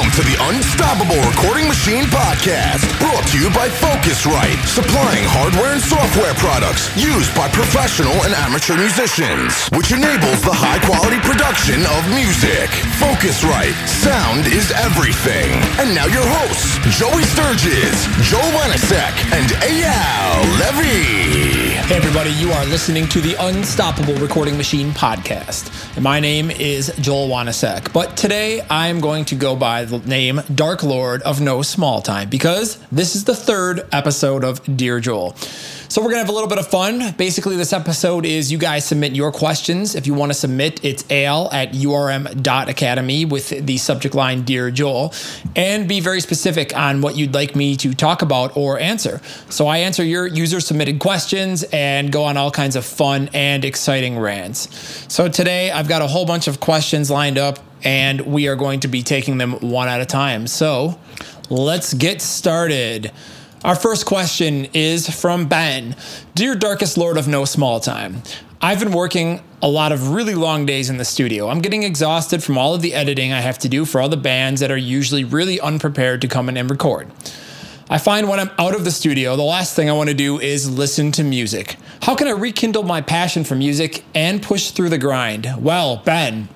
Welcome to the Unstoppable Recording Machine Podcast, brought to you by Focusrite, supplying hardware and software products used by professional and amateur musicians, which enables the high quality production of music. Focusrite, sound is everything. And now your hosts, Joey Sturgis, Joel Wanasek, and Eyal Levy. Hey, everybody, you are listening to the Unstoppable Recording Machine podcast. My name is Joel Wanasek. But today I'm going to go by the name Dark Lord of No Small Time because this is the third episode of Dear Joel. So we're gonna have a little bit of fun. Basically, this episode is you guys submit your questions. If you want to submit, it's al at urm.academy with the subject line Dear Joel, and be very specific on what you'd like me to talk about or answer. So I answer your user submitted questions and go on all kinds of fun and exciting rants. So today I've got a whole bunch of questions lined up, and we are going to be taking them one at a time. So let's get started. Our first question is from Ben Dear Darkest Lord of No Small Time, I've been working a lot of really long days in the studio. I'm getting exhausted from all of the editing I have to do for all the bands that are usually really unprepared to come in and record. I find when I'm out of the studio, the last thing I want to do is listen to music. How can I rekindle my passion for music and push through the grind? Well, Ben,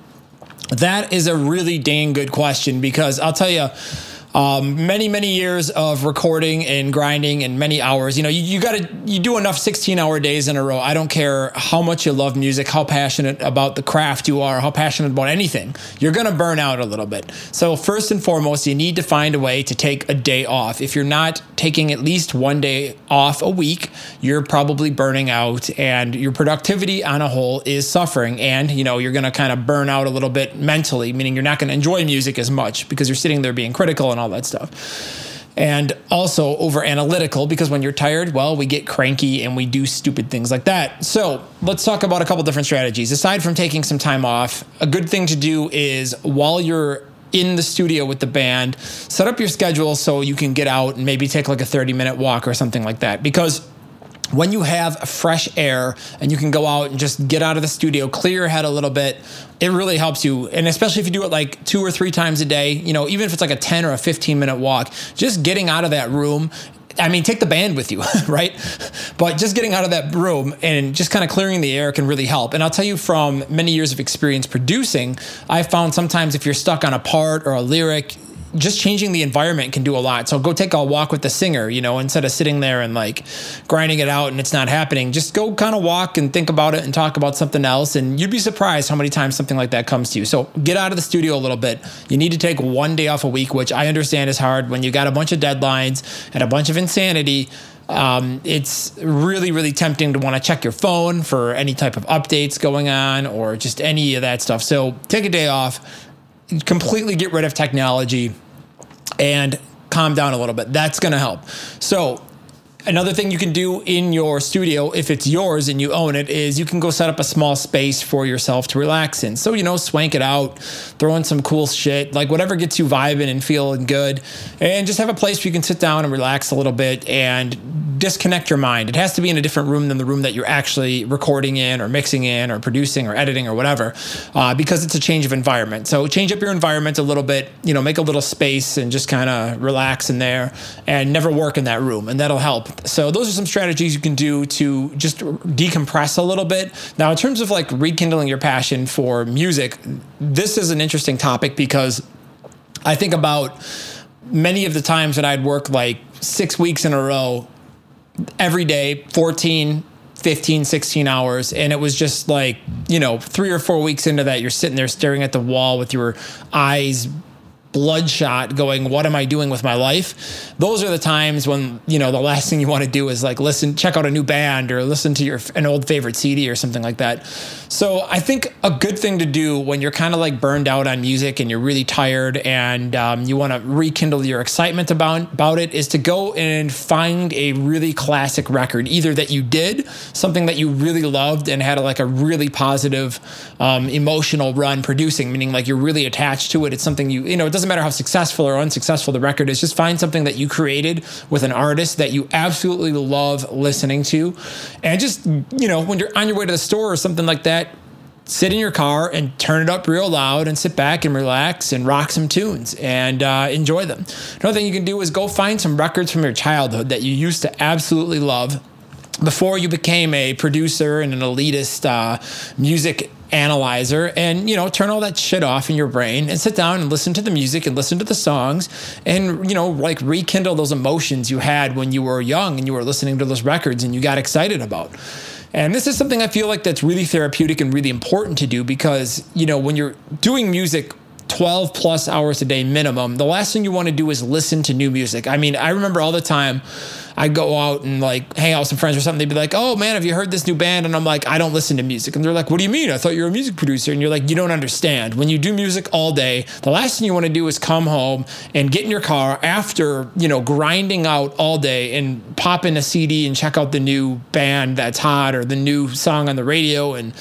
that is a really dang good question because I'll tell you, um, many many years of recording and grinding and many hours. You know you, you got to you do enough 16 hour days in a row. I don't care how much you love music how passionate about the craft you are how passionate about anything you're to burn out a little bit. So first and foremost you need to find a way to take a day off. If you're not taking at least one day off a week you're probably burning out and your productivity on a whole is suffering and you know you're going to kind of burn out a little bit mentally meaning you're not going to enjoy music as much because you're sitting there being critical and all that stuff. And also over analytical because when you're tired, well, we get cranky and we do stupid things like that. So let's talk about a couple different strategies. Aside from taking some time off, a good thing to do is while you're in the studio with the band, set up your schedule so you can get out and maybe take like a 30 minute walk or something like that. Because when you have fresh air and you can go out and just get out of the studio, clear your head a little bit, it really helps you. And especially if you do it like two or three times a day, you know, even if it's like a 10 or a 15 minute walk, just getting out of that room. I mean, take the band with you, right? But just getting out of that room and just kind of clearing the air can really help. And I'll tell you from many years of experience producing, I found sometimes if you're stuck on a part or a lyric, just changing the environment can do a lot. So go take a walk with the singer, you know, instead of sitting there and like grinding it out and it's not happening. Just go kind of walk and think about it and talk about something else. And you'd be surprised how many times something like that comes to you. So get out of the studio a little bit. You need to take one day off a week, which I understand is hard when you got a bunch of deadlines and a bunch of insanity. Um, it's really, really tempting to want to check your phone for any type of updates going on or just any of that stuff. So take a day off, completely get rid of technology and calm down a little bit. That's going to help. So, Another thing you can do in your studio, if it's yours and you own it, is you can go set up a small space for yourself to relax in. So, you know, swank it out, throw in some cool shit, like whatever gets you vibing and feeling good, and just have a place where you can sit down and relax a little bit and disconnect your mind. It has to be in a different room than the room that you're actually recording in or mixing in or producing or editing or whatever, uh, because it's a change of environment. So, change up your environment a little bit, you know, make a little space and just kind of relax in there and never work in that room, and that'll help. So those are some strategies you can do to just decompress a little bit. Now, in terms of like rekindling your passion for music, this is an interesting topic because I think about many of the times that I'd work like six weeks in a row every day, 14, 15, 16 hours. And it was just like, you know, three or four weeks into that, you're sitting there staring at the wall with your eyes bloodshot going what am i doing with my life? Those are the times when you know the last thing you want to do is like listen check out a new band or listen to your an old favorite cd or something like that. So i think a good thing to do when you're kind of like burned out on music and you're really tired and um, you want to rekindle your excitement about about it is to go and find a really classic record either that you did something that you really loved and had a, like a really positive um, emotional run producing meaning like you're really attached to it it's something you you know it doesn't doesn't matter how successful or unsuccessful the record is, just find something that you created with an artist that you absolutely love listening to. And just, you know, when you're on your way to the store or something like that, sit in your car and turn it up real loud and sit back and relax and rock some tunes and uh, enjoy them. Another thing you can do is go find some records from your childhood that you used to absolutely love before you became a producer and an elitist uh, music analyzer and you know turn all that shit off in your brain and sit down and listen to the music and listen to the songs and you know like rekindle those emotions you had when you were young and you were listening to those records and you got excited about and this is something I feel like that's really therapeutic and really important to do because, you know, when you're doing music 12 plus hours a day minimum, the last thing you want to do is listen to new music. I mean, I remember all the time I go out and like hang out with some friends or something. They'd be like, "Oh man, have you heard this new band?" And I'm like, "I don't listen to music." And they're like, "What do you mean? I thought you were a music producer." And you're like, "You don't understand. When you do music all day, the last thing you want to do is come home and get in your car after you know grinding out all day and pop in a CD and check out the new band that's hot or the new song on the radio." And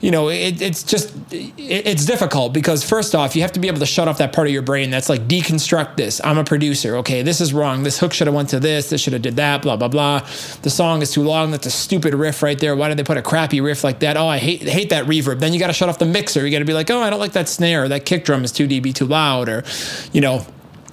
you know, it, it's just it, it's difficult because first off, you have to be able to shut off that part of your brain that's like deconstruct this. I'm a producer. Okay, this is wrong. This hook should have went to this. This should have did that, blah, blah, blah. The song is too long. That's a stupid riff right there. Why did they put a crappy riff like that? Oh, I hate hate that reverb. Then you got to shut off the mixer. You got to be like, oh, I don't like that snare. That kick drum is 2 dB too loud. Or, you know,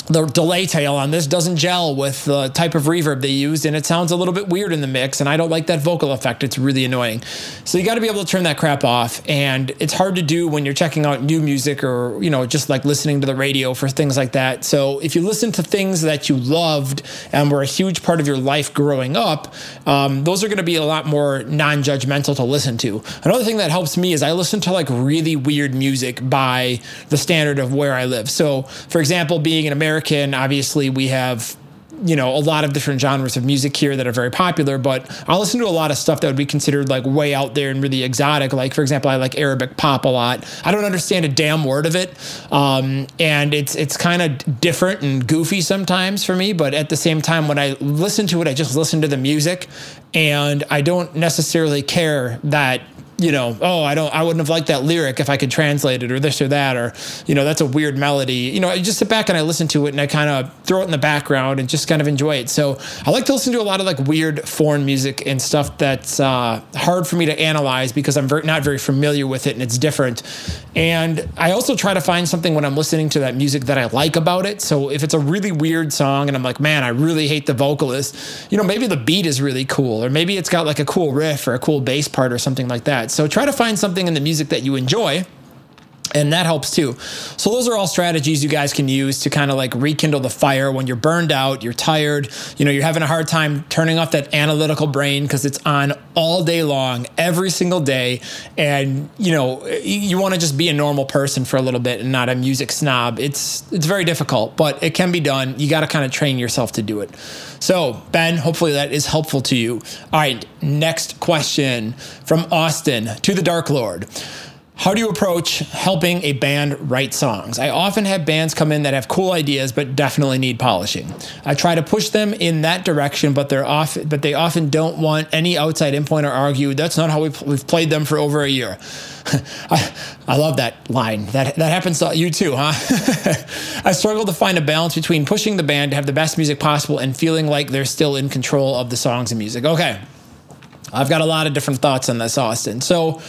the delay tail on this doesn't gel with the type of reverb they used, and it sounds a little bit weird in the mix. And I don't like that vocal effect; it's really annoying. So you got to be able to turn that crap off, and it's hard to do when you're checking out new music or you know just like listening to the radio for things like that. So if you listen to things that you loved and were a huge part of your life growing up, um, those are going to be a lot more non-judgmental to listen to. Another thing that helps me is I listen to like really weird music by the standard of where I live. So, for example, being an American American, obviously we have you know a lot of different genres of music here that are very popular but i'll listen to a lot of stuff that would be considered like way out there and really exotic. Like for example i like arabic pop a lot. I don't understand a damn word of it. Um, and it's it's kind of different and goofy sometimes for me but at the same time when i listen to it i just listen to the music. And i don't necessarily care that you know, oh, I don't, I wouldn't have liked that lyric if I could translate it or this or that, or, you know, that's a weird melody. You know, I just sit back and I listen to it and I kind of throw it in the background and just kind of enjoy it. So I like to listen to a lot of like weird foreign music and stuff that's uh, hard for me to analyze because I'm not very familiar with it and it's different. And I also try to find something when I'm listening to that music that I like about it. So if it's a really weird song and I'm like, man, I really hate the vocalist, you know, maybe the beat is really cool, or maybe it's got like a cool riff or a cool bass part or something like that that. So try to find something in the music that you enjoy and that helps too. So those are all strategies you guys can use to kind of like rekindle the fire when you're burned out, you're tired, you know, you're having a hard time turning off that analytical brain because it's on all day long, every single day, and you know, you want to just be a normal person for a little bit and not a music snob. It's it's very difficult, but it can be done. You got to kind of train yourself to do it. So, Ben, hopefully that is helpful to you. All right, next question from Austin to the Dark Lord. How do you approach helping a band write songs? I often have bands come in that have cool ideas but definitely need polishing. I try to push them in that direction, but they're off. But they often don't want any outside input or argue. That's not how we've, we've played them for over a year. I, I love that line. That that happens to you too, huh? I struggle to find a balance between pushing the band to have the best music possible and feeling like they're still in control of the songs and music. Okay, I've got a lot of different thoughts on this, Austin. So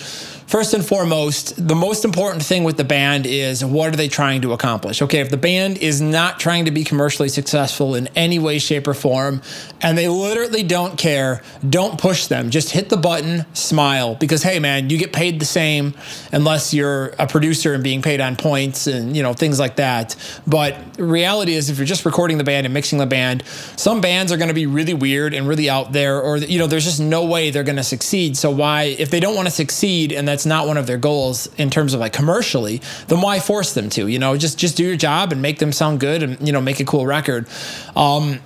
first and foremost, the most important thing with the band is what are they trying to accomplish? Okay, if the band is not trying to be commercially successful in any way, shape, or form, and they literally don't care, don't push them. Just hit the button, smile, because hey, man, you get paid the same unless you're a producer and being paid on points and you know things like that. But reality is, if you're just recording the band and mixing the band, some bands are going to be really weird and really out there, or you know, there's just no way they're going to succeed. So why, if they don't want to succeed and that that's not one of their goals in terms of like commercially, then why force them to? You know, just just do your job and make them sound good and you know make a cool record. Um,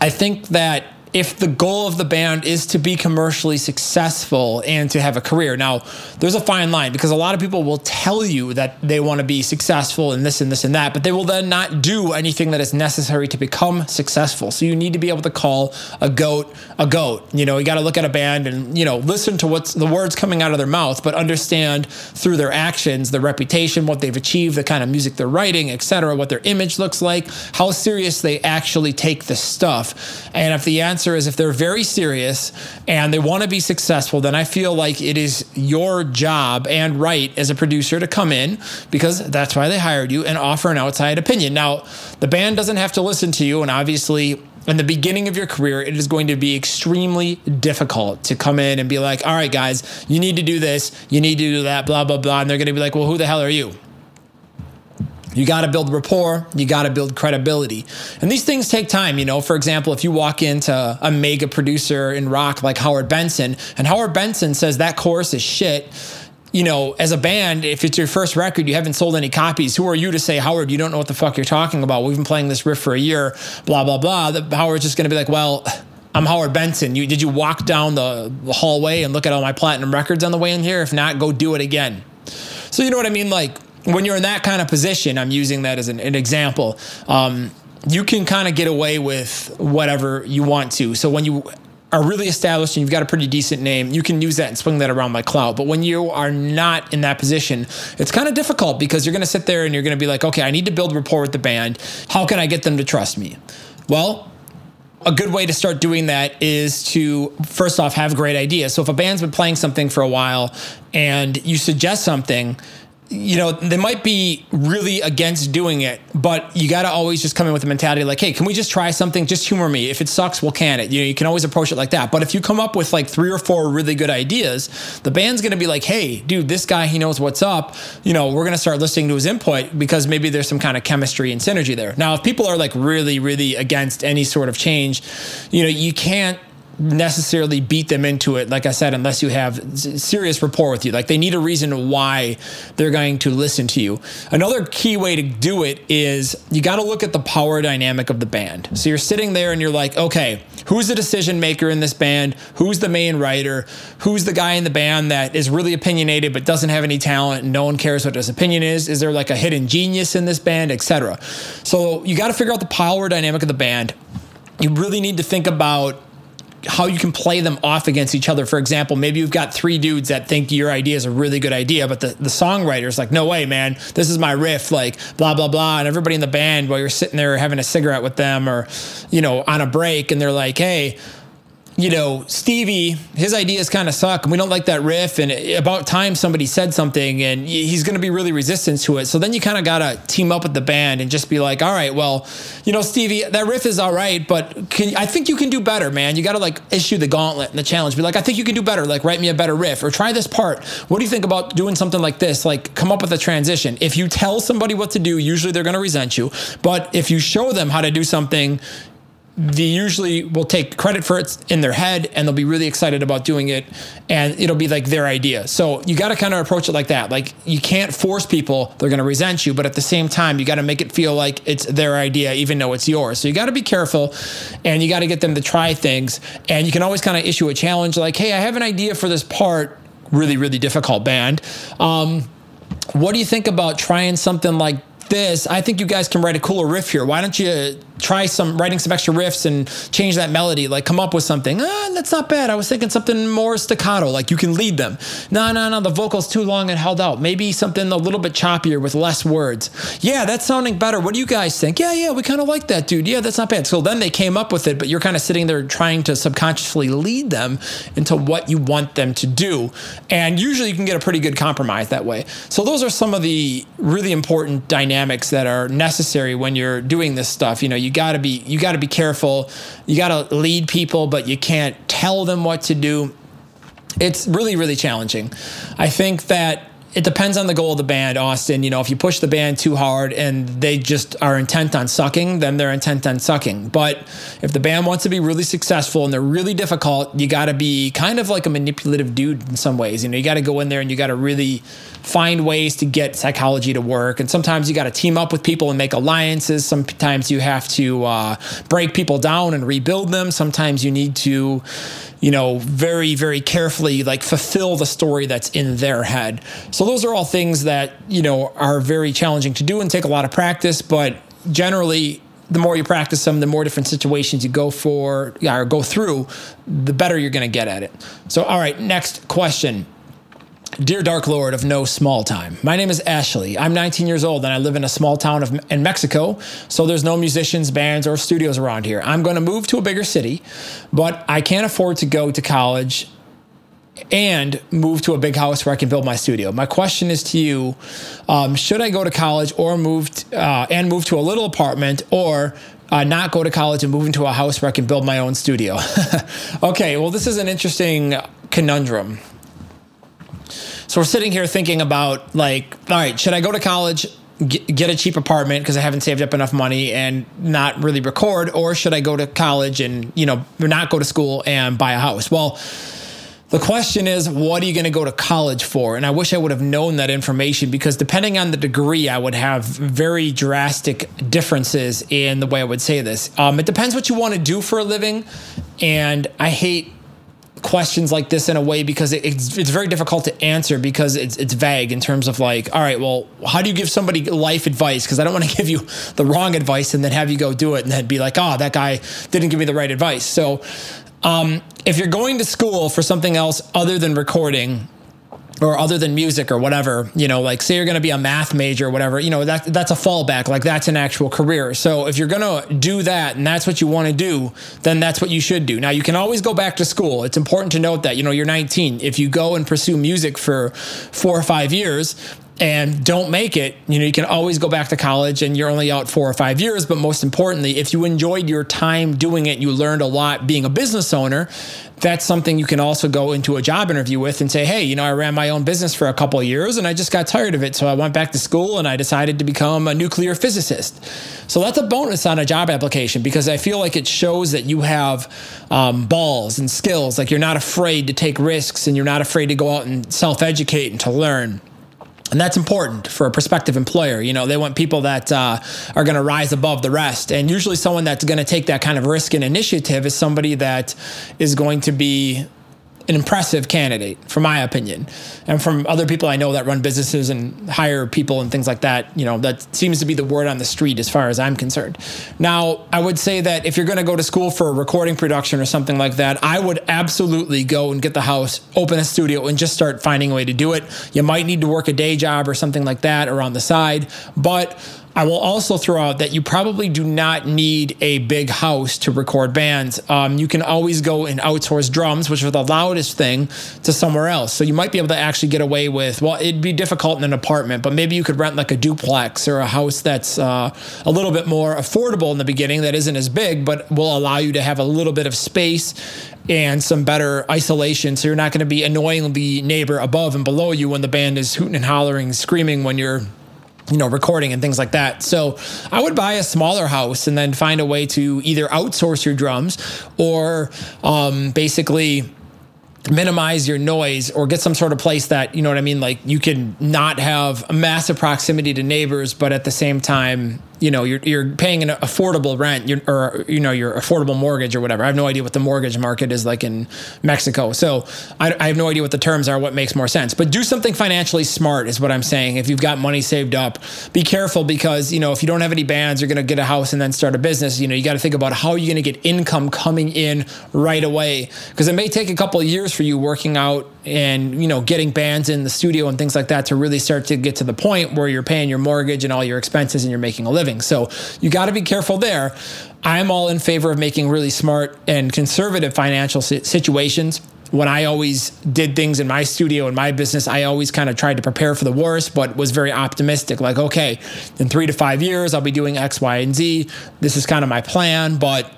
I think that if the goal of the band is to be commercially successful and to have a career. Now, there's a fine line because a lot of people will tell you that they want to be successful in this and this and that, but they will then not do anything that is necessary to become successful. So you need to be able to call a goat a goat. You know, you got to look at a band and, you know, listen to what's the words coming out of their mouth, but understand through their actions, their reputation, what they've achieved, the kind of music they're writing, etc., what their image looks like, how serious they actually take the stuff. And if the answer answer is if they're very serious and they want to be successful, then I feel like it is your job and right as a producer to come in because that's why they hired you and offer an outside opinion. Now, the band doesn't have to listen to you, and obviously, in the beginning of your career, it is going to be extremely difficult to come in and be like, all right, guys, you need to do this, you need to do that, blah, blah, blah. And they're going to be like, well, who the hell are you? You got to build rapport. You got to build credibility. And these things take time. You know, for example, if you walk into a mega producer in rock like Howard Benson, and Howard Benson says that chorus is shit, you know, as a band, if it's your first record, you haven't sold any copies. Who are you to say, Howard, you don't know what the fuck you're talking about? We've been playing this riff for a year, blah, blah, blah. The, Howard's just going to be like, well, I'm Howard Benson. You, did you walk down the hallway and look at all my platinum records on the way in here? If not, go do it again. So, you know what I mean? Like, when you're in that kind of position, I'm using that as an, an example. Um, you can kind of get away with whatever you want to. So when you are really established and you've got a pretty decent name, you can use that and swing that around like clout. But when you are not in that position, it's kind of difficult because you're going to sit there and you're going to be like, okay, I need to build rapport with the band. How can I get them to trust me? Well, a good way to start doing that is to first off have great ideas. So if a band's been playing something for a while and you suggest something, you know, they might be really against doing it, but you got to always just come in with a mentality like, hey, can we just try something? Just humor me. If it sucks, we'll can it. You know, you can always approach it like that. But if you come up with like three or four really good ideas, the band's going to be like, hey, dude, this guy, he knows what's up. You know, we're going to start listening to his input because maybe there's some kind of chemistry and synergy there. Now, if people are like really, really against any sort of change, you know, you can't necessarily beat them into it, like I said, unless you have serious rapport with you. Like they need a reason why they're going to listen to you. Another key way to do it is you got to look at the power dynamic of the band. So you're sitting there and you're like, okay, who's the decision maker in this band? Who's the main writer? Who's the guy in the band that is really opinionated but doesn't have any talent and no one cares what his opinion is? Is there like a hidden genius in this band, etc.? So you got to figure out the power dynamic of the band. You really need to think about how you can play them off against each other. For example, maybe you've got three dudes that think your idea is a really good idea, but the, the songwriter's like, no way, man, this is my riff, like blah, blah, blah. And everybody in the band, while you're sitting there having a cigarette with them or, you know, on a break, and they're like, hey, you know, Stevie, his ideas kind of suck, and we don't like that riff. And about time somebody said something, and he's going to be really resistant to it. So then you kind of got to team up with the band and just be like, all right, well, you know, Stevie, that riff is all right, but can, I think you can do better, man. You got to like issue the gauntlet and the challenge. Be like, I think you can do better. Like, write me a better riff or try this part. What do you think about doing something like this? Like, come up with a transition. If you tell somebody what to do, usually they're going to resent you. But if you show them how to do something, they usually will take credit for it in their head and they'll be really excited about doing it and it'll be like their idea. So you got to kind of approach it like that. Like you can't force people, they're going to resent you, but at the same time, you got to make it feel like it's their idea even though it's yours. So you got to be careful and you got to get them to try things and you can always kind of issue a challenge like, "Hey, I have an idea for this part." Really, really difficult band. Um, what do you think about trying something like this? I think you guys can write a cooler riff here. Why don't you try some writing some extra riffs and change that melody, like come up with something. Ah, that's not bad. I was thinking something more staccato, like you can lead them. No, no, no, the vocal's too long and held out. Maybe something a little bit choppier with less words. Yeah, that's sounding better. What do you guys think? Yeah, yeah, we kind of like that, dude. Yeah, that's not bad. So then they came up with it, but you're kind of sitting there trying to subconsciously lead them into what you want them to do. And usually you can get a pretty good compromise that way. So those are some of the really important dynamics that are necessary when you're doing this stuff. You know, you got to be you got to be careful. You got to lead people, but you can't tell them what to do. It's really really challenging. I think that it depends on the goal of the band, Austin. You know, if you push the band too hard and they just are intent on sucking, then they're intent on sucking. But if the band wants to be really successful and they're really difficult, you got to be kind of like a manipulative dude in some ways. You know, you got to go in there and you got to really find ways to get psychology to work. And sometimes you got to team up with people and make alliances. Sometimes you have to uh, break people down and rebuild them. Sometimes you need to you know, very, very carefully like fulfill the story that's in their head. So those are all things that, you know, are very challenging to do and take a lot of practice, but generally the more you practice them, the more different situations you go for or go through, the better you're going to get at it. So, all right, next question. Dear Dark Lord of No Small Time, my name is Ashley. I'm 19 years old and I live in a small town of, in Mexico, so there's no musicians, bands, or studios around here. I'm going to move to a bigger city, but I can't afford to go to college and move to a big house where I can build my studio. My question is to you: um, Should I go to college or move t- uh, and move to a little apartment, or uh, not go to college and move into a house where I can build my own studio? okay, well, this is an interesting conundrum. So we're sitting here thinking about like, all right, should I go to college, get a cheap apartment because I haven't saved up enough money and not really record, or should I go to college and you know not go to school and buy a house? Well. The question is, what are you going to go to college for? And I wish I would have known that information because depending on the degree, I would have very drastic differences in the way I would say this. Um, it depends what you want to do for a living. And I hate questions like this in a way because it's it's very difficult to answer because it's it's vague in terms of like all right well how do you give somebody life advice? Because I don't want to give you the wrong advice and then have you go do it and then be like oh that guy didn't give me the right advice. So um, if you're going to school for something else other than recording or other than music or whatever, you know, like say you're going to be a math major or whatever, you know, that that's a fallback. Like that's an actual career. So if you're going to do that and that's what you want to do, then that's what you should do. Now you can always go back to school. It's important to note that, you know, you're 19. If you go and pursue music for 4 or 5 years, and don't make it, you know, you can always go back to college and you're only out four or five years. But most importantly, if you enjoyed your time doing it, you learned a lot being a business owner, that's something you can also go into a job interview with and say, hey, you know, I ran my own business for a couple of years and I just got tired of it. So I went back to school and I decided to become a nuclear physicist. So that's a bonus on a job application because I feel like it shows that you have um, balls and skills. Like you're not afraid to take risks and you're not afraid to go out and self educate and to learn. And that's important for a prospective employer. You know, they want people that uh, are going to rise above the rest. And usually, someone that's going to take that kind of risk and initiative is somebody that is going to be an impressive candidate, from my opinion, and from other people I know that run businesses and hire people and things like that. You know, that seems to be the word on the street as far as I'm concerned. Now, I would say that if you're going to go to school for a recording production or something like that, I would absolutely go and get the house, open a studio, and just start finding a way to do it. You might need to work a day job or something like that or on the side, but I will also throw out that you probably do not need a big house to record bands. Um, you can always go and outsource drums, which are the loudest thing, to somewhere else. So you might be able to actually get away with, well, it'd be difficult in an apartment, but maybe you could rent like a duplex or a house that's uh, a little bit more affordable in the beginning, that isn't as big, but will allow you to have a little bit of space and some better isolation. So you're not going to be annoying the neighbor above and below you when the band is hooting and hollering, screaming when you're you know, recording and things like that. So I would buy a smaller house and then find a way to either outsource your drums or um, basically minimize your noise or get some sort of place that you know what i mean like you can not have a massive proximity to neighbors but at the same time you know you're, you're paying an affordable rent or you know your affordable mortgage or whatever. I have no idea what the mortgage market is like in mexico. So I, I, have no idea what the terms are what makes more sense. But do something financially smart is what i'm saying. If you've got money saved up be careful because you know if you don't have any bands you're going to get a house and then start a business. You know you got to think about how you're going to get income coming in right away. Because it may take a couple of years for you working out and you know getting bands in the studio and things like that to really start to get to the point where you're paying your mortgage and all your expenses and you're making a living so you got to be careful there i'm all in favor of making really smart and conservative financial situations when I always did things in my studio in my business, I always kind of tried to prepare for the worst, but was very optimistic. Like, okay, in three to five years, I'll be doing X, Y, and Z. This is kind of my plan, but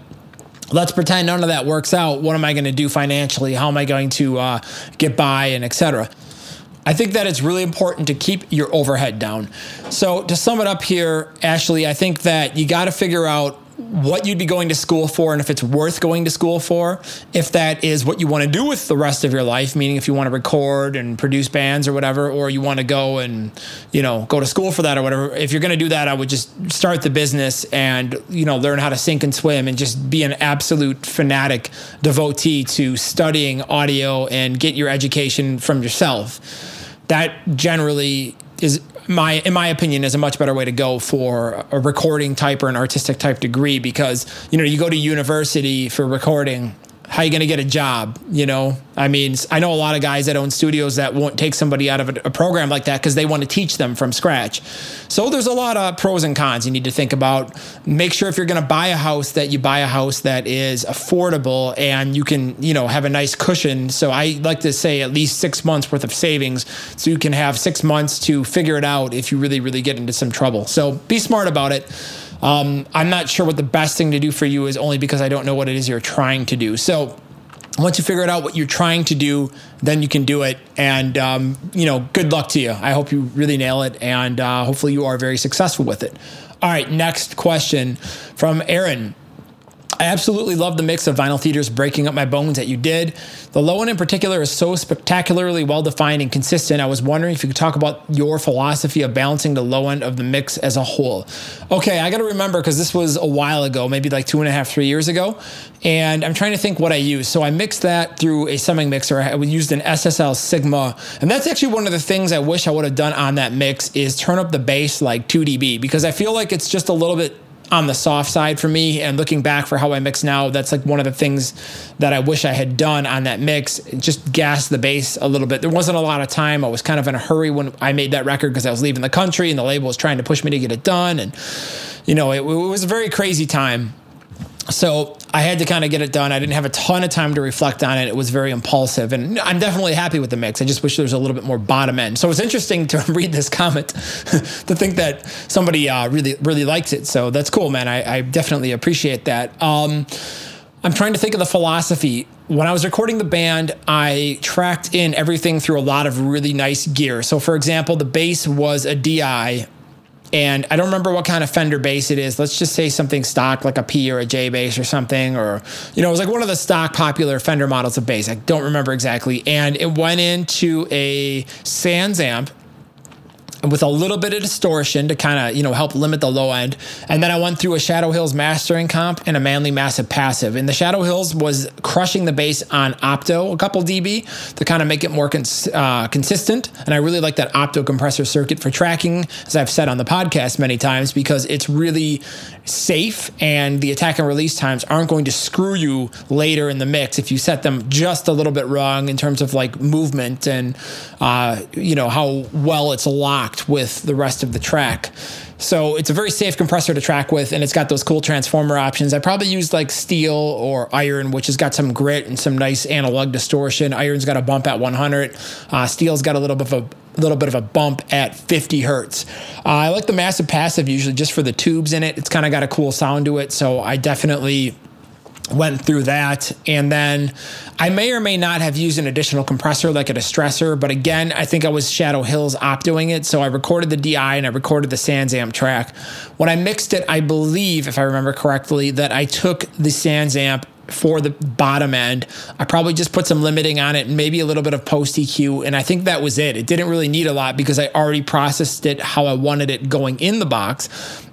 let's pretend none of that works out. What am I going to do financially? How am I going to uh, get by and etc. I think that it's really important to keep your overhead down. So to sum it up here, Ashley, I think that you got to figure out what you'd be going to school for and if it's worth going to school for, if that is what you want to do with the rest of your life, meaning if you want to record and produce bands or whatever, or you want to go and, you know, go to school for that or whatever. If you're going to do that, I would just start the business and, you know, learn how to sink and swim and just be an absolute fanatic devotee to studying audio and get your education from yourself. That generally is my in my opinion is a much better way to go for a recording type or an artistic type degree because you know you go to university for recording how are you going to get a job? You know, I mean, I know a lot of guys that own studios that won't take somebody out of a, a program like that because they want to teach them from scratch. So there's a lot of pros and cons you need to think about. Make sure if you're going to buy a house that you buy a house that is affordable and you can, you know, have a nice cushion. So I like to say at least six months worth of savings so you can have six months to figure it out if you really, really get into some trouble. So be smart about it. Um, I'm not sure what the best thing to do for you is only because I don't know what it is you're trying to do. So once you figure it out what you're trying to do, then you can do it. And, um, you know, good luck to you. I hope you really nail it. And uh, hopefully you are very successful with it. All right, next question from Aaron. I absolutely love the mix of Vinyl Theatre's breaking up my bones that you did. The low end in particular is so spectacularly well defined and consistent. I was wondering if you could talk about your philosophy of balancing the low end of the mix as a whole. Okay, I got to remember because this was a while ago, maybe like two and a half, three years ago. And I'm trying to think what I used. So I mixed that through a summing mixer. I used an SSL Sigma. And that's actually one of the things I wish I would have done on that mix is turn up the bass like 2 dB because I feel like it's just a little bit on the soft side for me. And looking back for how I mix now, that's like one of the things that I wish I had done on that mix. Just gas the bass a little bit. There wasn't a lot of time. I was kind of in a hurry when I made that record because I was leaving the country and the label was trying to push me to get it done. And, you know, it, it was a very crazy time so I had to kind of get it done. I didn't have a ton of time to reflect on it. It was very impulsive, and I'm definitely happy with the mix. I just wish there was a little bit more bottom end. So it's interesting to read this comment to think that somebody uh, really really likes it. So that's cool, man. I, I definitely appreciate that. Um, I'm trying to think of the philosophy. When I was recording the band, I tracked in everything through a lot of really nice gear. So, for example, the bass was a DI and I don't remember what kind of Fender bass it is. Let's just say something stock like a P or a J bass or something, or you know, it was like one of the stock popular Fender models of bass. I don't remember exactly. And it went into a SansAmp with a little bit of distortion to kind of you know help limit the low end. And then i went through a shadow hills mastering comp and a Manley massive passive. And the shadow hills was crushing the bass on opto a couple db to kind of make it more cons- uh, consistent. And i really like that opto compressor circuit for tracking as i've said on the podcast many times because it's really safe and the attack and release times aren't going to screw you later in the mix if you set them just a little bit wrong in terms of like movement and uh, you know how well it's locked with the rest of the track. So it's a very safe compressor to track with, and it's got those cool transformer options. I probably used like steel or iron, which has got some grit and some nice analog distortion. Iron's got a bump at 100. Uh, steel's got a little bit of a little bit of a bump at 50 hertz. Uh, I like the massive passive usually just for the tubes in it. It's kind of got a cool sound to it, so I definitely went through that and then i may or may not have used an additional compressor like a distressor but again i think i was shadow hills optoing it so i recorded the di and i recorded the SansAmp track when i mixed it i believe if i remember correctly that i took the SansAmp for the bottom end. I probably just put some limiting on it and maybe a little bit of post EQ. And I think that was it. It didn't really need a lot because I already processed it how I wanted it going in the box.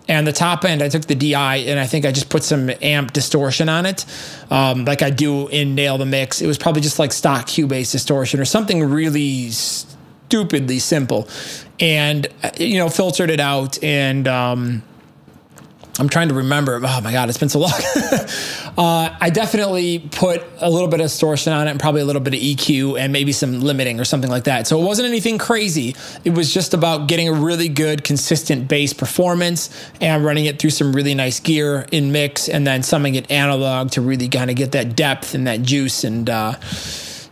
And the top end, I took the DI and I think I just put some amp distortion on it, um, like I do in Nail the Mix. It was probably just like stock Cubase distortion or something really stupidly simple. And, uh, you know, filtered it out and, um, I'm trying to remember. Oh my God, it's been so long. uh, I definitely put a little bit of distortion on it and probably a little bit of EQ and maybe some limiting or something like that. So it wasn't anything crazy. It was just about getting a really good, consistent bass performance and running it through some really nice gear in mix and then summing it analog to really kind of get that depth and that juice and, uh,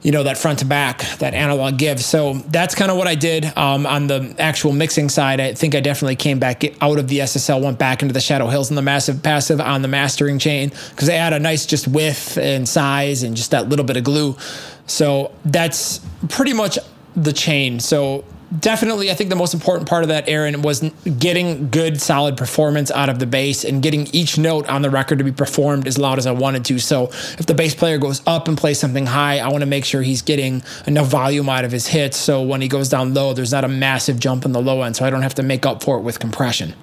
you know that front to back that analog give. So that's kind of what i did um, on the actual mixing side. I think i definitely came back out of the ssl went back into the shadow hills and the massive passive on the mastering chain because they add a nice just width and size and just that little bit of glue. So that's pretty much the chain. So definitely, I think the most important part of that, Aaron, was getting good, solid performance out of the bass and getting each note on the record to be performed as loud as I wanted to. So if the bass player goes up and plays something high, I want to make sure he's getting enough volume out of his hits. So when he goes down low, there's not a massive jump in the low end. So I don't have to make up for it with compression.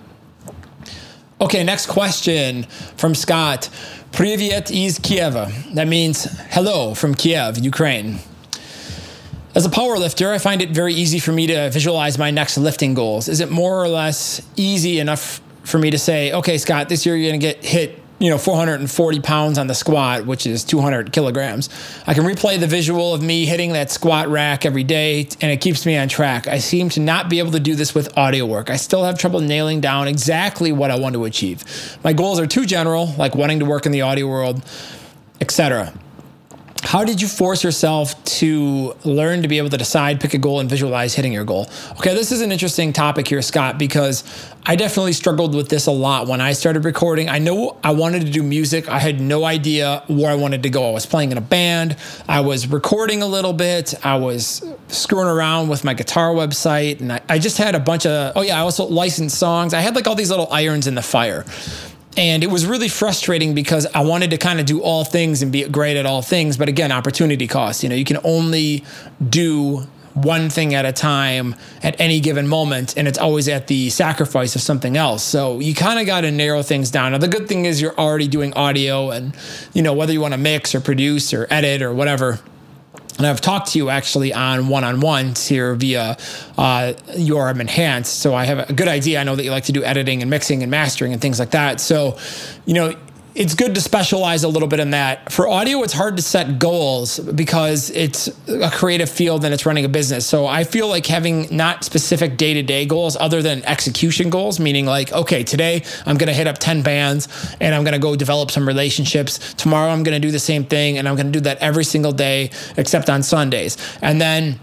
Okay, next question from Scott. Privyet is Kiev. That means hello from Kiev, Ukraine. As a power lifter, I find it very easy for me to visualize my next lifting goals. Is it more or less easy enough for me to say, okay, Scott, this year you're going to get hit you know 440 pounds on the squat which is 200 kilograms. I can replay the visual of me hitting that squat rack every day and it keeps me on track. I seem to not be able to do this with audio work. I still have trouble nailing down exactly what i want to achieve. My goals are too general like wanting to work in the audio world etc how did you force yourself to learn to be able to decide, pick a goal, and visualize hitting your goal? Okay, this is an interesting topic here, Scott, because I definitely struggled with this a lot when I started recording. I know I wanted to do music. I had no idea where I wanted to go. I was playing in a band, I was recording a little bit, I was screwing around with my guitar website, and I, I just had a bunch of, oh yeah, I also licensed songs. I had like all these little irons in the fire. And it was really frustrating because I wanted to kind of do all things and be great at all things. But again, opportunity cost. You know, you can only do one thing at a time at any given moment, and it's always at the sacrifice of something else. So you kind of got to narrow things down. Now, the good thing is you're already doing audio, and you know whether you want to mix or produce or edit or whatever and I've talked to you actually on one on ones here via uh, URM Enhance. So I have a good idea. I know that you like to do editing and mixing and mastering and things like that. So, you know, it's good to specialize a little bit in that. For audio, it's hard to set goals because it's a creative field and it's running a business. So I feel like having not specific day to day goals other than execution goals, meaning like, okay, today I'm going to hit up 10 bands and I'm going to go develop some relationships. Tomorrow I'm going to do the same thing and I'm going to do that every single day except on Sundays. And then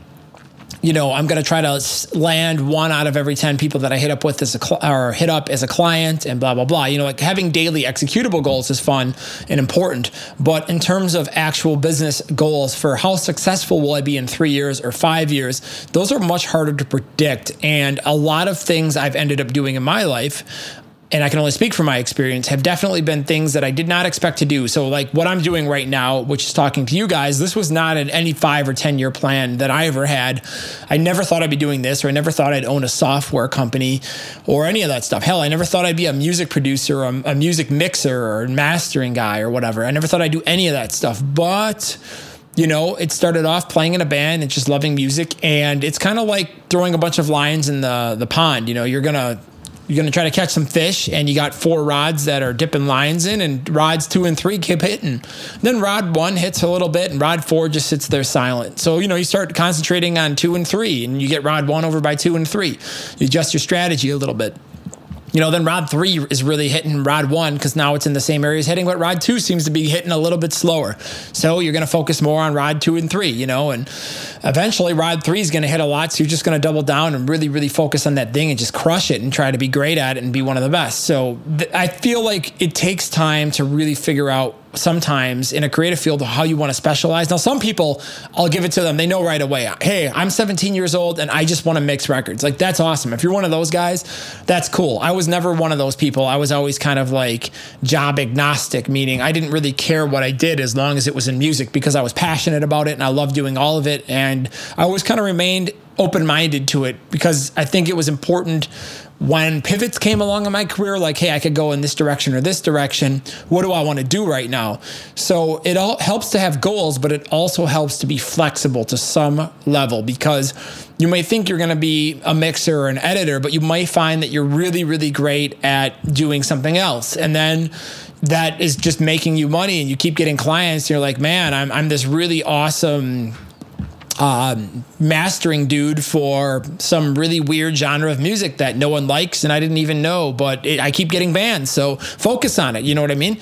you know, I'm going to try to land one out of every 10 people that I hit up with as a cl- or hit up as a client and blah, blah, blah. You know, like having daily executable goals is fun and important. But in terms of actual business goals for how successful will I be in three years or five years, those are much harder to predict. And a lot of things I've ended up doing in my life, and I can only speak from my experience, have definitely been things that I did not expect to do. So, like what I'm doing right now, which is talking to you guys, this was not an any five or 10 year plan that I ever had. I never thought I'd be doing this, or I never thought I'd own a software company or any of that stuff. Hell, I never thought I'd be a music producer, or a music mixer, or a mastering guy, or whatever. I never thought I'd do any of that stuff. But you know, it started off playing in a band and just loving music. And it's kind of like throwing a bunch of lines in the, the pond. You know, you're going to you're going to try to catch some fish and you got four rods that are dipping lines in and rods two and three keep hitting. Then rod one hits a little bit and rod four just sits there silent. So you know you start concentrating on two and three and you get rod one over by two and three. You adjust your strategy a little bit you know, then rod three is really hitting rod one because now it's in the same area as hitting, but rod two seems to be hitting a little bit slower. So you're going to focus more on rod two and three, you know, and eventually rod three is going to hit a lot. So you're just going to double down and really, really focus on that thing and just crush it and try to be great at it and be one of the best. So th- I feel like it takes time to really figure out sometimes in a creative field how you want to specialize. Now, some people, I'll give it to them. They know right away. Hey, I'm 17 years old and I just want to mix records. Like that's awesome. If you're one of those guys, that's cool. I was never one of those people. I was always kind of like job agnostic, meaning I didn't really care what I did as long as it was in music because I was passionate about it and I loved doing all of it. And I always kind of remained open minded to it because I think it was important when pivots came along in my career, like, hey, I could go in this direction or this direction. What do I want to do right now? So it all helps to have goals, but it also helps to be flexible to some level because you may think you're going to be a mixer or an editor, but you might find that you're really, really great at doing something else. And then that is just making you money and you keep getting clients. You're like, man, I'm, I'm this really awesome um, mastering dude for some really weird genre of music that no one likes and I didn't even know, but it, I keep getting banned. So focus on it. You know what I mean?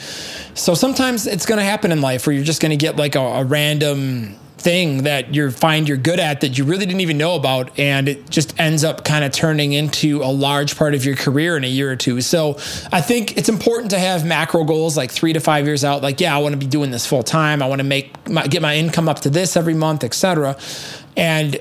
So sometimes it's going to happen in life where you're just going to get like a, a random thing that you find you're good at that you really didn't even know about and it just ends up kind of turning into a large part of your career in a year or two so i think it's important to have macro goals like three to five years out like yeah i want to be doing this full time i want to make my, get my income up to this every month etc and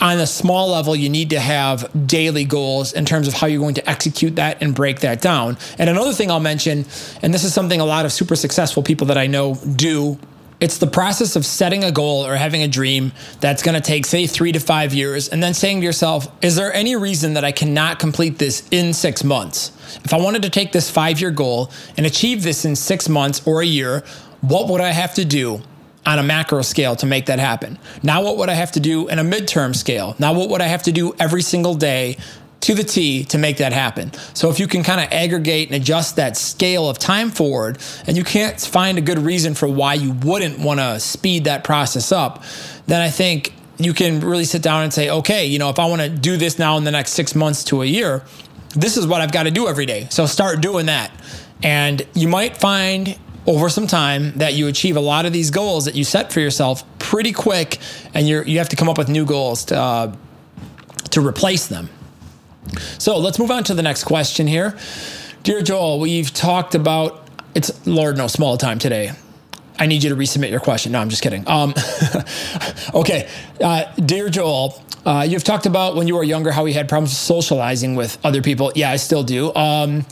on a small level, you need to have daily goals in terms of how you're going to execute that and break that down. And another thing I'll mention, and this is something a lot of super successful people that I know do it's the process of setting a goal or having a dream that's going to take, say, three to five years, and then saying to yourself, is there any reason that I cannot complete this in six months? If I wanted to take this five year goal and achieve this in six months or a year, what would I have to do? On a macro scale to make that happen. Now, what would I have to do in a midterm scale? Now, what would I have to do every single day to the T to make that happen. So if you can kind of aggregate and adjust that scale of time forward, and you can't find a good reason for why you wouldn't want to speed that process up, then I think you can really sit down and say, okay, you know, if I want to do this now in the next six months to a year, this is what I've got to do every day. So start doing that. And you might find over some time that you achieve a lot of these goals that you set for yourself pretty quick, and you you have to come up with new goals to, uh, to replace them. So let's move on to the next question here. Dear Joel, we've talked about it's Lord no small time today. I need you to resubmit your question. No, I'm just kidding. Um, okay, uh, dear Joel, uh, you've talked about when you were younger how you had problems socializing with other people. Yeah, I still do. Um,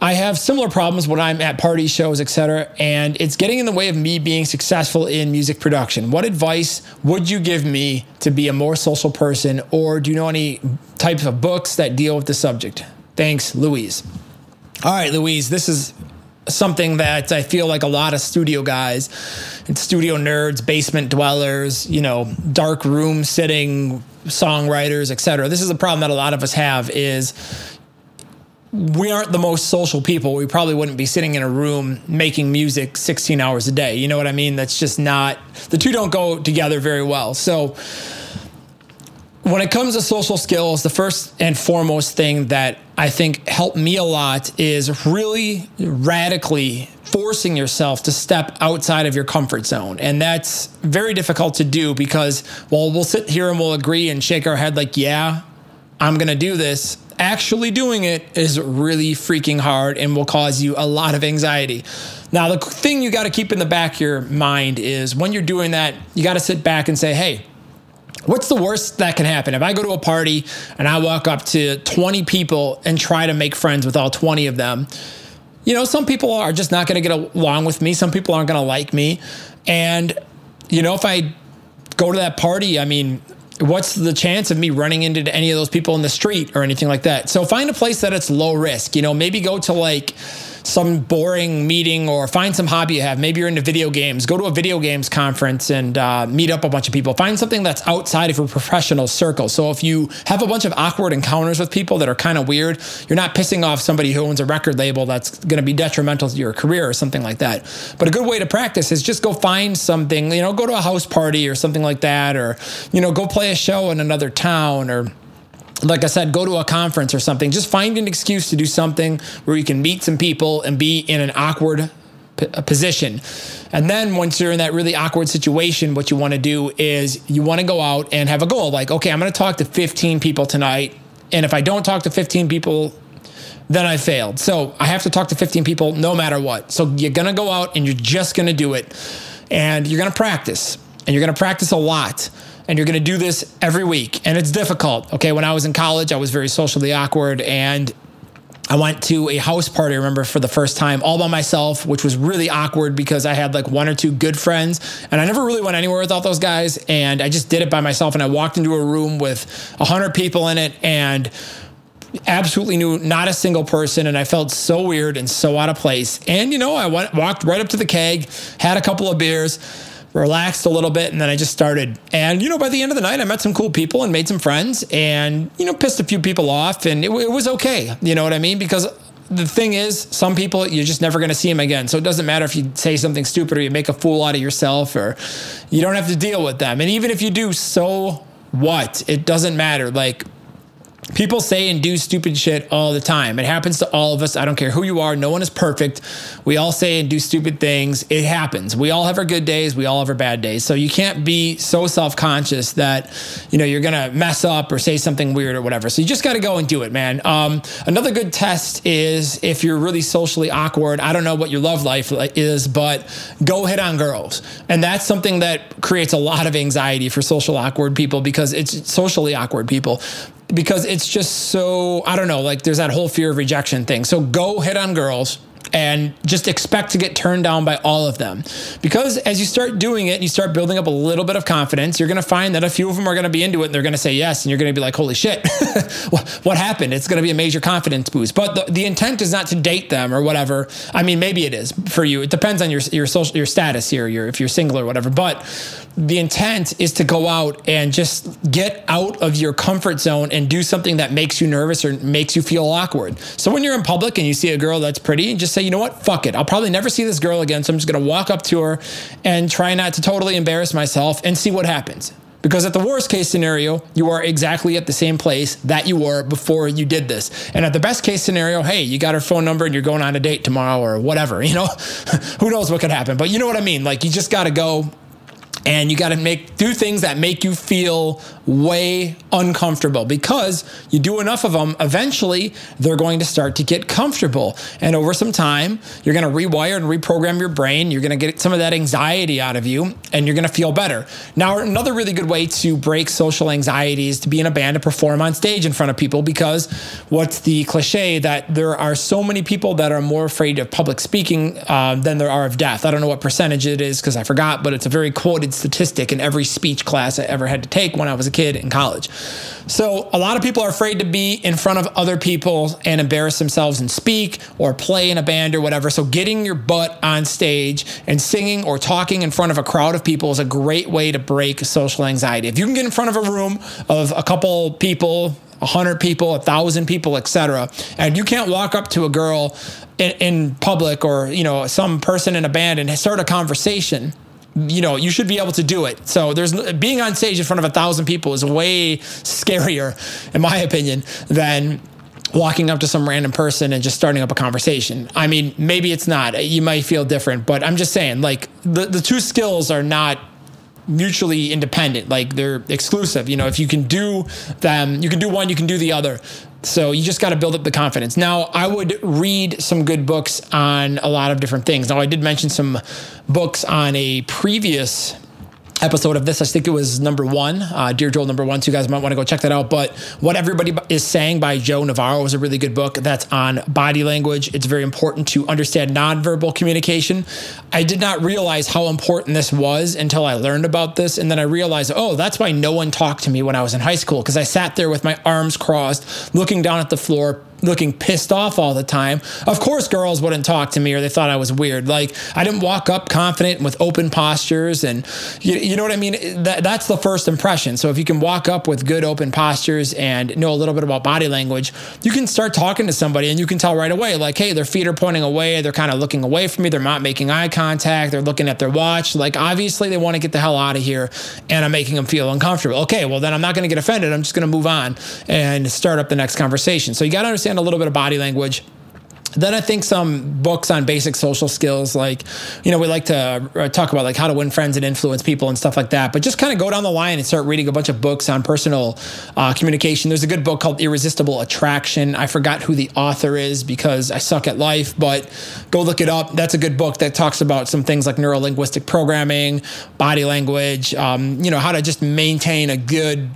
I have similar problems when I'm at parties, shows, etc., and it's getting in the way of me being successful in music production. What advice would you give me to be a more social person, or do you know any types of books that deal with the subject? Thanks, Louise. All right, Louise, this is something that I feel like a lot of studio guys and studio nerds, basement dwellers, you know, dark room sitting songwriters, etc. This is a problem that a lot of us have is we aren't the most social people. We probably wouldn't be sitting in a room making music 16 hours a day. You know what I mean? That's just not the two don't go together very well. So when it comes to social skills, the first and foremost thing that I think helped me a lot is really radically forcing yourself to step outside of your comfort zone. And that's very difficult to do because well, we'll sit here and we'll agree and shake our head like, yeah, I'm going to do this, actually doing it is really freaking hard and will cause you a lot of anxiety. Now, the thing you got to keep in the back of your mind is when you're doing that, you got to sit back and say, hey, What's the worst that can happen? If I go to a party and I walk up to 20 people and try to make friends with all 20 of them, you know, some people are just not going to get along with me. Some people aren't going to like me. And, you know, if I go to that party, I mean, what's the chance of me running into any of those people in the street or anything like that? So find a place that it's low risk. You know, maybe go to like, some boring meeting or find some hobby you have. Maybe you're into video games. Go to a video games conference and uh, meet up a bunch of people. Find something that's outside of your professional circle. So if you have a bunch of awkward encounters with people that are kind of weird, you're not pissing off somebody who owns a record label that's going to be detrimental to your career or something like that. But a good way to practice is just go find something, you know, go to a house party or something like that, or, you know, go play a show in another town or, like I said, go to a conference or something. Just find an excuse to do something where you can meet some people and be in an awkward p- position. And then once you're in that really awkward situation, what you want to do is you want to go out and have a goal. Like, okay, I'm going to talk to 15 people tonight. And if I don't talk to 15 people, then I failed. So I have to talk to 15 people no matter what. So you're going to go out and you're just going to do it. And you're going to practice. And you're going to practice a lot and you're going to do this every week. And it's difficult. Okay. When I was in college, I was very socially awkward and I went to a house party, I remember, for the first time all by myself, which was really awkward because I had like one or two good friends and I never really went anywhere without those guys. And I just did it by myself. And I walked into a room with 100 people in it and absolutely knew not a single person. And I felt so weird and so out of place. And, you know, I went, walked right up to the keg, had a couple of beers relaxed a little bit, and then I just started. And you know, by the end of the night, I met some cool people and made some friends, and you know, pissed a few people off, and it, it was okay. You know what I mean? Because the thing is, some people you're just never going to see them again. So it doesn't matter if you say something stupid or you make a fool out of yourself, or you don't have to deal with them. And even if you do, so what? It doesn't matter. Like People say and do stupid shit all the time. It happens to all of us. I don't care who you are. No one is perfect. We all say and do stupid things. It happens. We all have our good days. We all have our bad days. So you can't be so self conscious that, you know, you're going to mess up or say something weird or whatever. So you just got to go and do it, man. Um, another good test is if you're really socially awkward. I don't know what your love life is, but go hit on girls. And that's something that creates a lot of anxiety for social awkward people because it's socially awkward people because it's just so I don't know, like there's that whole fear of rejection thing. So go hit on girls and just expect to get turned down by all of them. Because as you start doing it and you start building up a little bit of confidence, you're going to find that a few of them are going to be into it and they're going to say yes. And you're going to be like, holy shit, what happened? It's going to be a major confidence boost. But the, the intent is not to date them or whatever. I mean, maybe it is for you. It depends on your, your social, your status here, your, if you're single or whatever. But the intent is to go out and just get out of your comfort zone and do something that makes you nervous or makes you feel awkward. So when you're in public and you see a girl that's pretty, and just say, you know what, fuck it. I'll probably never see this girl again. So I'm just going to walk up to her and try not to totally embarrass myself and see what happens. Because at the worst case scenario, you are exactly at the same place that you were before you did this. And at the best case scenario, hey, you got her phone number and you're going on a date tomorrow or whatever, you know? Who knows what could happen? But you know what I mean? Like you just got to go and you got to make do things that make you feel way uncomfortable because you do enough of them eventually they're going to start to get comfortable. And over some time you're going to rewire and reprogram your brain. You're going to get some of that anxiety out of you and you're going to feel better. Now another really good way to break social anxiety is to be in a band to perform on stage in front of people because what's the cliche that there are so many people that are more afraid of public speaking uh, than there are of death. I don't know what percentage it is because i forgot but it's a very quoted statistic in every speech class i ever had to take when i was a kid in college. So a lot of people are afraid to be in front of other people and embarrass themselves and speak or play in a band or whatever. So getting your butt on stage and singing or talking in front of a crowd of people is a great way to break social anxiety. If you can get in front of a room of a couple people, a hundred people, a thousand people, etc., and you can't walk up to a girl in, in public or you know some person in a band and start a conversation you know, you should be able to do it. So there's being on stage in front of a thousand people is way scarier, in my opinion, than walking up to some random person and just starting up a conversation. I mean, maybe it's not. You might feel different, but I'm just saying, like the, the two skills are not mutually independent like they're exclusive you know if you can do them you can do one you can do the other so you just got to build up the confidence. Now, I would read some good books on a lot of different things. Now, I did mention some books on a previous episode of this. I think it was number one, uh, Dear Joel number one. So you guys might want to go check that out. But What Everybody is Saying by Joe Navarro is a really good book that's on body language. It's very important to understand nonverbal communication. I did not realize how important this was until I learned about this. And then I realized, oh, that's why no one talked to me when I was in high school because I sat there with my arms crossed, looking down at the floor, looking pissed off all the time. Of course, girls wouldn't talk to me or they thought I was weird. Like I didn't walk up confident with open postures, and you, you know what I mean. That, that's the first impression. So if you can walk up with good open postures and know a little bit about body language, you can start talking to somebody and you can tell right away, like, hey, their feet are pointing away, they're kind of looking away from me, they're not making eye contact, they're looking at their watch. Like obviously they want to get the hell out of here, and I'm making them feel uncomfortable. Okay, well then I'm not going to get offended. I'm just going to move on and start up the next conversation. So you got to understand understand a little bit of body language. Then I think some books on basic social skills, like, you know, we like to uh, talk about like how to win friends and influence people and stuff like that. But just kind of go down the line and start reading a bunch of books on personal uh, communication. There's a good book called Irresistible Attraction. I forgot who the author is because I suck at life, but go look it up. That's a good book that talks about some things like neuro linguistic programming, body language, um, you know, how to just maintain a good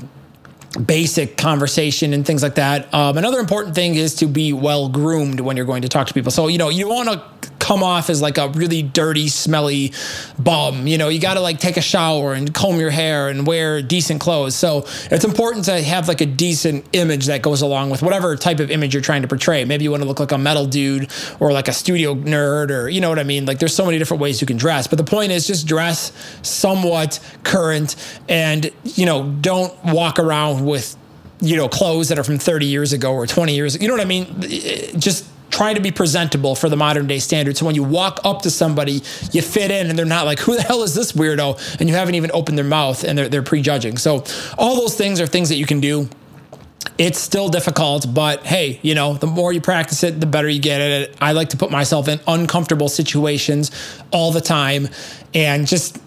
basic conversation and things like that. Um, another important thing is to be well groomed when you're going to talk to people. So, you know, you want to come off as like a really dirty, smelly bum. You know, you got to like take a shower and comb your hair and wear decent clothes. So it's important to have like a decent image that goes along with whatever type of image you're trying to portray. Maybe you want to look like a metal dude or like a studio nerd or, you know what I mean? Like there's so many different ways you can dress. But the point is just dress somewhat current and, you know, don't walk around with you know clothes that are from 30 years ago or 20 years you know what i mean just trying to be presentable for the modern day standard. So when you walk up to somebody, you fit in and they're not like, who the hell is this weirdo? And you haven't even opened their mouth and they're, they're prejudging. So all those things are things that you can do. It's still difficult, but hey, you know, the more you practice it, the better you get at it. I like to put myself in uncomfortable situations all the time and just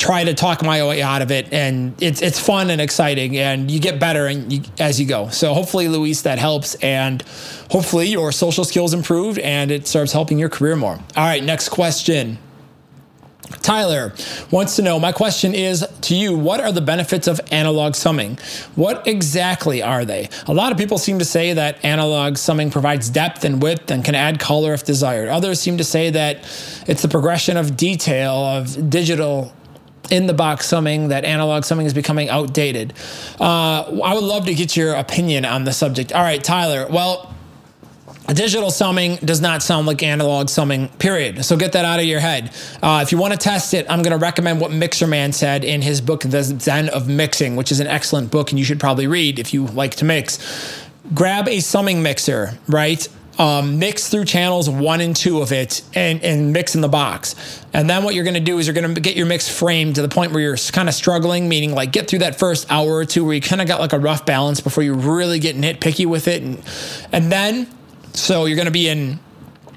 try to talk my way out of it and it's it's fun and exciting and you get better and you, as you go so hopefully Louise that helps and hopefully your social skills improved and it starts helping your career more all right next question Tyler wants to know my question is to you what are the benefits of analog summing? What exactly are they? A lot of people seem to say that analog summing provides depth and width and can add color if desired. Others seem to say that it's the progression of detail of digital in the box summing that analog summing is becoming outdated. Uh, I would love to get your opinion on the subject. All right, Tyler. Well, digital summing does not sound like analog summing, period. So get that out of your head. Uh, if you want to test it, I'm going to recommend what Mixerman said in his book, The Zen of Mixing, which is an excellent book and you should probably read if you like to mix. Grab a summing mixer, right? Um, mix through channels one and two of it and, and mix in the box. And then what you're going to do is you're going to get your mix framed to the point where you're kind of struggling, meaning like get through that first hour or two where you kind of got like a rough balance before you really get nitpicky with it. And, and then so you're going to be in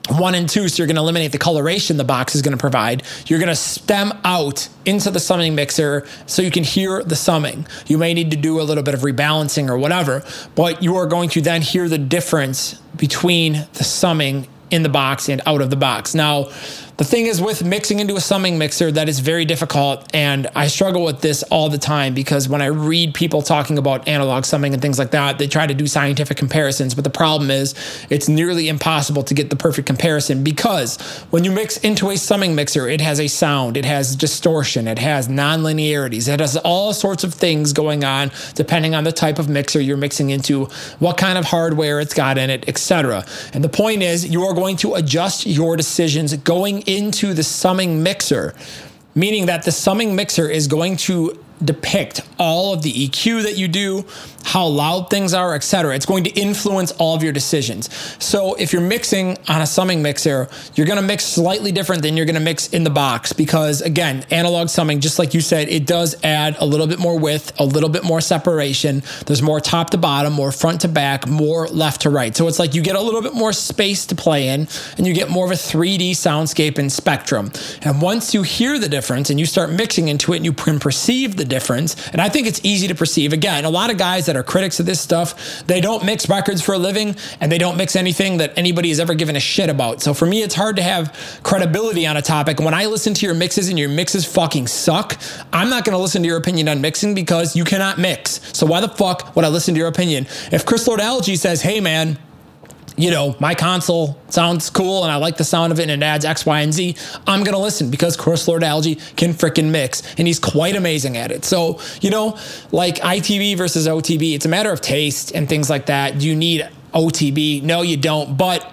one and two, so you're going to eliminate the coloration the box is going to provide. You're going to stem out into the summing mixer so you can hear the summing. You may need to do a little bit of rebalancing or whatever, but you are going to then hear the difference between the summing in the box and out of the box. Now, the thing is with mixing into a summing mixer, that is very difficult. And I struggle with this all the time because when I read people talking about analog summing and things like that, they try to do scientific comparisons. But the problem is it's nearly impossible to get the perfect comparison because when you mix into a summing mixer, it has a sound, it has distortion, it has nonlinearities, it has all sorts of things going on depending on the type of mixer you're mixing into, what kind of hardware it's got in it, etc. And the point is you are going to adjust your decisions going into the summing mixer, meaning that the summing mixer is going to depict all of the EQ that you do, how loud things are, etc. It's going to influence all of your decisions. So if you're mixing on a summing mixer, you're going to mix slightly different than you're going to mix in the box because again, analog summing just like you said, it does add a little bit more width, a little bit more separation. There's more top to bottom, more front to back, more left to right. So it's like you get a little bit more space to play in and you get more of a 3D soundscape and spectrum. And once you hear the difference and you start mixing into it and you can perceive the difference, and I think it's easy to perceive. Again, a lot of guys that are critics of this stuff, they don't mix records for a living and they don't mix anything that anybody has ever given a shit about. So for me, it's hard to have credibility on a topic. When I listen to your mixes and your mixes fucking suck, I'm not going to listen to your opinion on mixing because you cannot mix. So why the fuck would I listen to your opinion? If Chris Lord Alge says, hey man, you know, my console sounds cool and I like the sound of it and it adds X, Y, and Z, I'm going to listen because Chris Lord Alge can freaking mix and he's quite amazing at it. So, you know, like ITB versus OTB, it's a matter of taste and things like that. You need OTB? No, you don't. But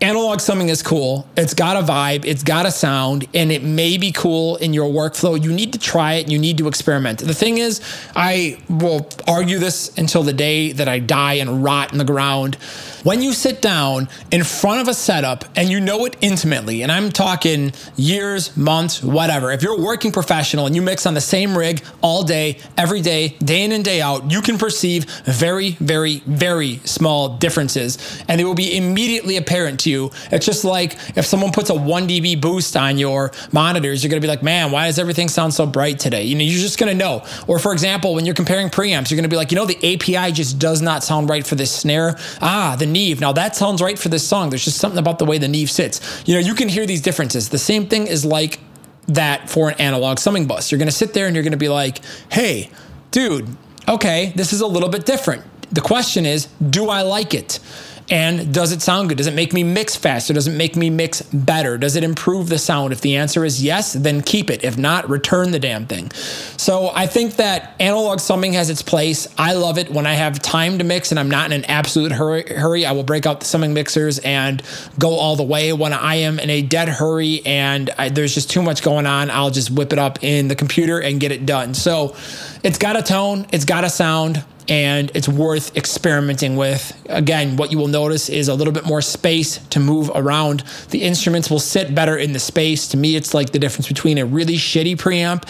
analog summing is cool. It's got a vibe, it's got a sound, and it may be cool in your workflow. You need to try it, you need to experiment. The thing is, I will argue this until the day that I die and rot in the ground. When you sit down in front of a setup and you know it intimately, and I'm talking years, months, whatever, if you're a working professional and you mix on the same rig all day, every day, day in and day out, you can perceive very, very, very small differences, and they will be immediately apparent to you. It's just like if someone puts a 1 dB boost on your monitors, you're going to be like, man, why does everything sound so bright today? You know, you're just going to know. Or for example, when you're comparing preamps, you're going to be like, you know, the API just does not sound right for this snare. Ah, the Neve. Now that sounds right for this song. There's just something about the way the Neve sits. You know, you can hear these differences. The same thing is like that for an analog summing bus. You're going to sit there and you're going to be like, hey, dude, okay, this is a little bit different. The question is, do I like it? And does it sound good? Does it make me mix faster? Does it make me mix better? Does it improve the sound? If the answer is yes, then keep it. If not, return the damn thing. So I think that analog summing has its place. I love it when I have time to mix and I'm not in an absolute hurry. hurry I will break out the summing mixers and go all the way. When I am in a dead hurry and I, there's just too much going on, I'll just whip it up in the computer and get it done. So it's got a tone, it's got a sound and it's worth experimenting with. Again, what you will notice is a little bit more space to move around. The instruments will sit better in the space. To me, it's like the difference between a really shitty preamp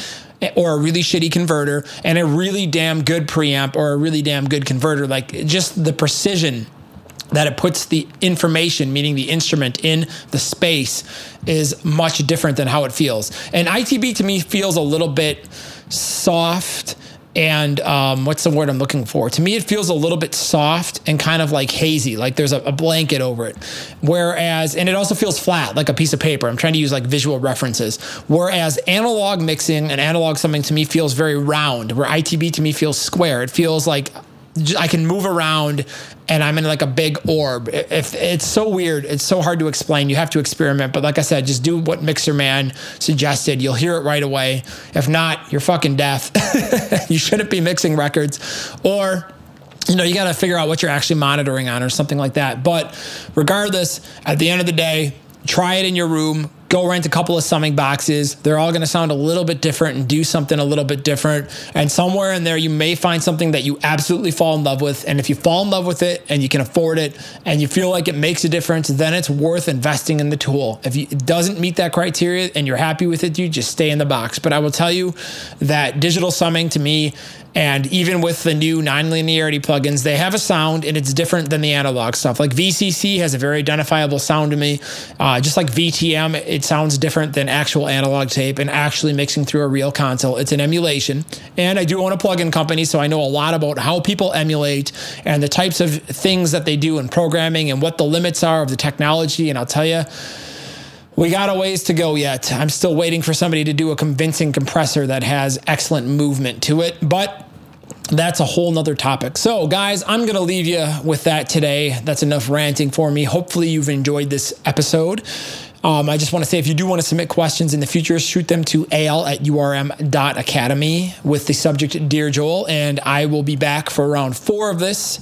or a really shitty converter and a really damn good preamp or a really damn good converter. Like just the precision that it puts the information, meaning the instrument, in the space is much different than how it feels. And ITB to me feels a little bit soft and um, what's the word I'm looking for? To me, it feels a little bit soft and kind of like hazy, like there's a, a, blanket over it. Whereas, and it also feels flat, like a piece of paper. I'm trying to use like visual references. Whereas analog mixing and analog summing to me feels very round, where ITB to me feels square. It feels like I can move around and I'm in like a big orb. If it's so weird, it's so hard to explain. You have to experiment. But like I said, just do what Mixerman suggested. You'll hear it right away. If not, you're fucking deaf. you shouldn't be mixing records, or you know, you got to figure out what you're actually monitoring on or something like that. But regardless, at the end of the day, try it in your room go rent a couple of summing boxes. They're all going to sound a little bit different and do something a little bit different. And somewhere in there, you may find something that you absolutely fall in love with. And if you fall in love with it and you can afford it and you feel like it makes a difference, then it's worth investing in the tool. If it doesn't meet that criteria and you're happy with it, you just stay in the box. But I will tell you that digital summing to me and even with the new non-linearity plugins, they have a sound and it's different than the analog stuff. Like VCC has a very identifiable sound to me. Uh, just like VTM, it sounds different than actual analog tape and actually mixing through a real console. It's an emulation. And I do own a plugin company, so I know a lot about how people emulate and the types of things that they do in programming and what the limits are of the technology. And I'll tell you, we got a ways to go yet. I'm still waiting for somebody to do a convincing compressor that has excellent movement to it. But that's a whole nother topic. So, guys, I'm going to leave you with that today. That's enough ranting for me. Hopefully, you've enjoyed this episode. Um, I just want to say if you do want to submit questions in the future, shoot them to al at urm.academy with the subject Dear Joel, and I will be back for round four of this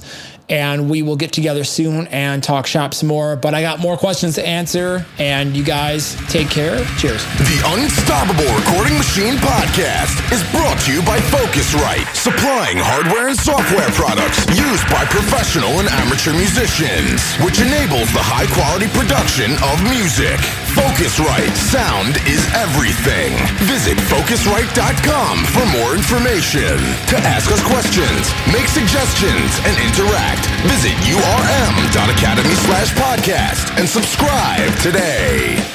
and we will get together soon and talk shop some more. But I got more questions to answer, and you guys take care. Cheers. The Unstoppable Recording Machine Podcast is brought to you by Focusrite, supplying hardware and software products used by professional and amateur musicians, which enables the high quality production of music. Focusrite, sound is everything. Visit Focusrite.com for more information. To ask us questions, make suggestions, and interact Visit urm.academy slash podcast and subscribe today.